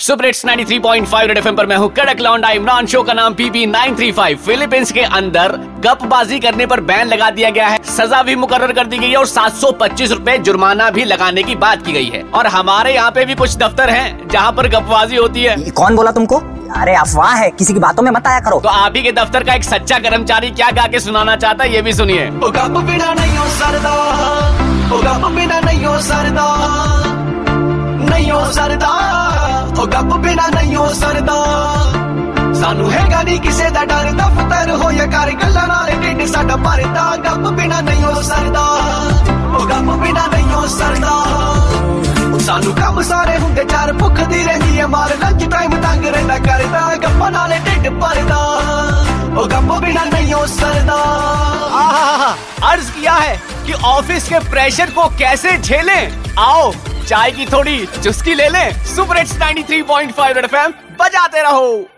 Super hits 93.5 red FM पर मैं हूँ कड़क लौंडा। इमरान शो का नाम पीपी 935 फिलीपींस के अंदर गपबाजी करने पर बैन लगा दिया गया है। सजा भी मुकर्र कर दी गई है और सात सौ पच्चीस रूपए जुर्माना भी लगाने की बात की गई है। और हमारे यहाँ पे भी कुछ दफ्तर हैं जहाँ पर गपबाजी होती है। कौन बोला तुमको? अरे अफवाह है किसी की बातों में मत आया करो। तो आप ही के दफ्तर का एक सच्चा कर्मचारी क्या गा के सुनाना चाहता है ये भी सुनिए। ओ नहीं हो सरदा। ਹੋ ਸਰਦਾ ਸਾਨੂੰ ਹੈਗਾ ਨਹੀਂ ਕਿਸੇ ਦਾ ਡਰ ਦਫ਼ਤਰ ਹੋ ਜਾਂ ਘਰ ਗੱਲਾਂ ਨਾਲ ਢਿੱਡ ਸਾਡਾ ਭਰਦਾ ਗੱਪ ਬਿਨਾ ਨਹੀਂ ਹੋ ਸਰਦਾ ਉਹ ਗੱਪ ਬਿਨਾ ਨਹੀਂ ਹੋ ਸਰਦਾ ਸਾਨੂੰ ਕੰਮ ਸਾਰੇ ਹੁੰਦੇ ਚਾਰ ਭੁੱਖ ਦੀ ਰਹਿੰਦੀ ਹੈ ਮਾਰ ਲੰਚ ਟਾਈਮ ਤੰਗ ਰਹਿੰਦਾ ਕਰਦਾ ਗੱਪਾਂ ਨਾਲ ਢਿੱਡ ਭਰਦਾ ਉਹ ਗੱਪ ਬਿਨਾ ਨਹੀਂ ਹੋ ਸਰਦਾ आहा, अर्ज किया है कि ऑफिस के प्रेशर को कैसे झेलें आओ चाय की थोड़ी चुस्की ले लें। सुपर हिट्स 93.5 रेड एफएम बजाते रहो।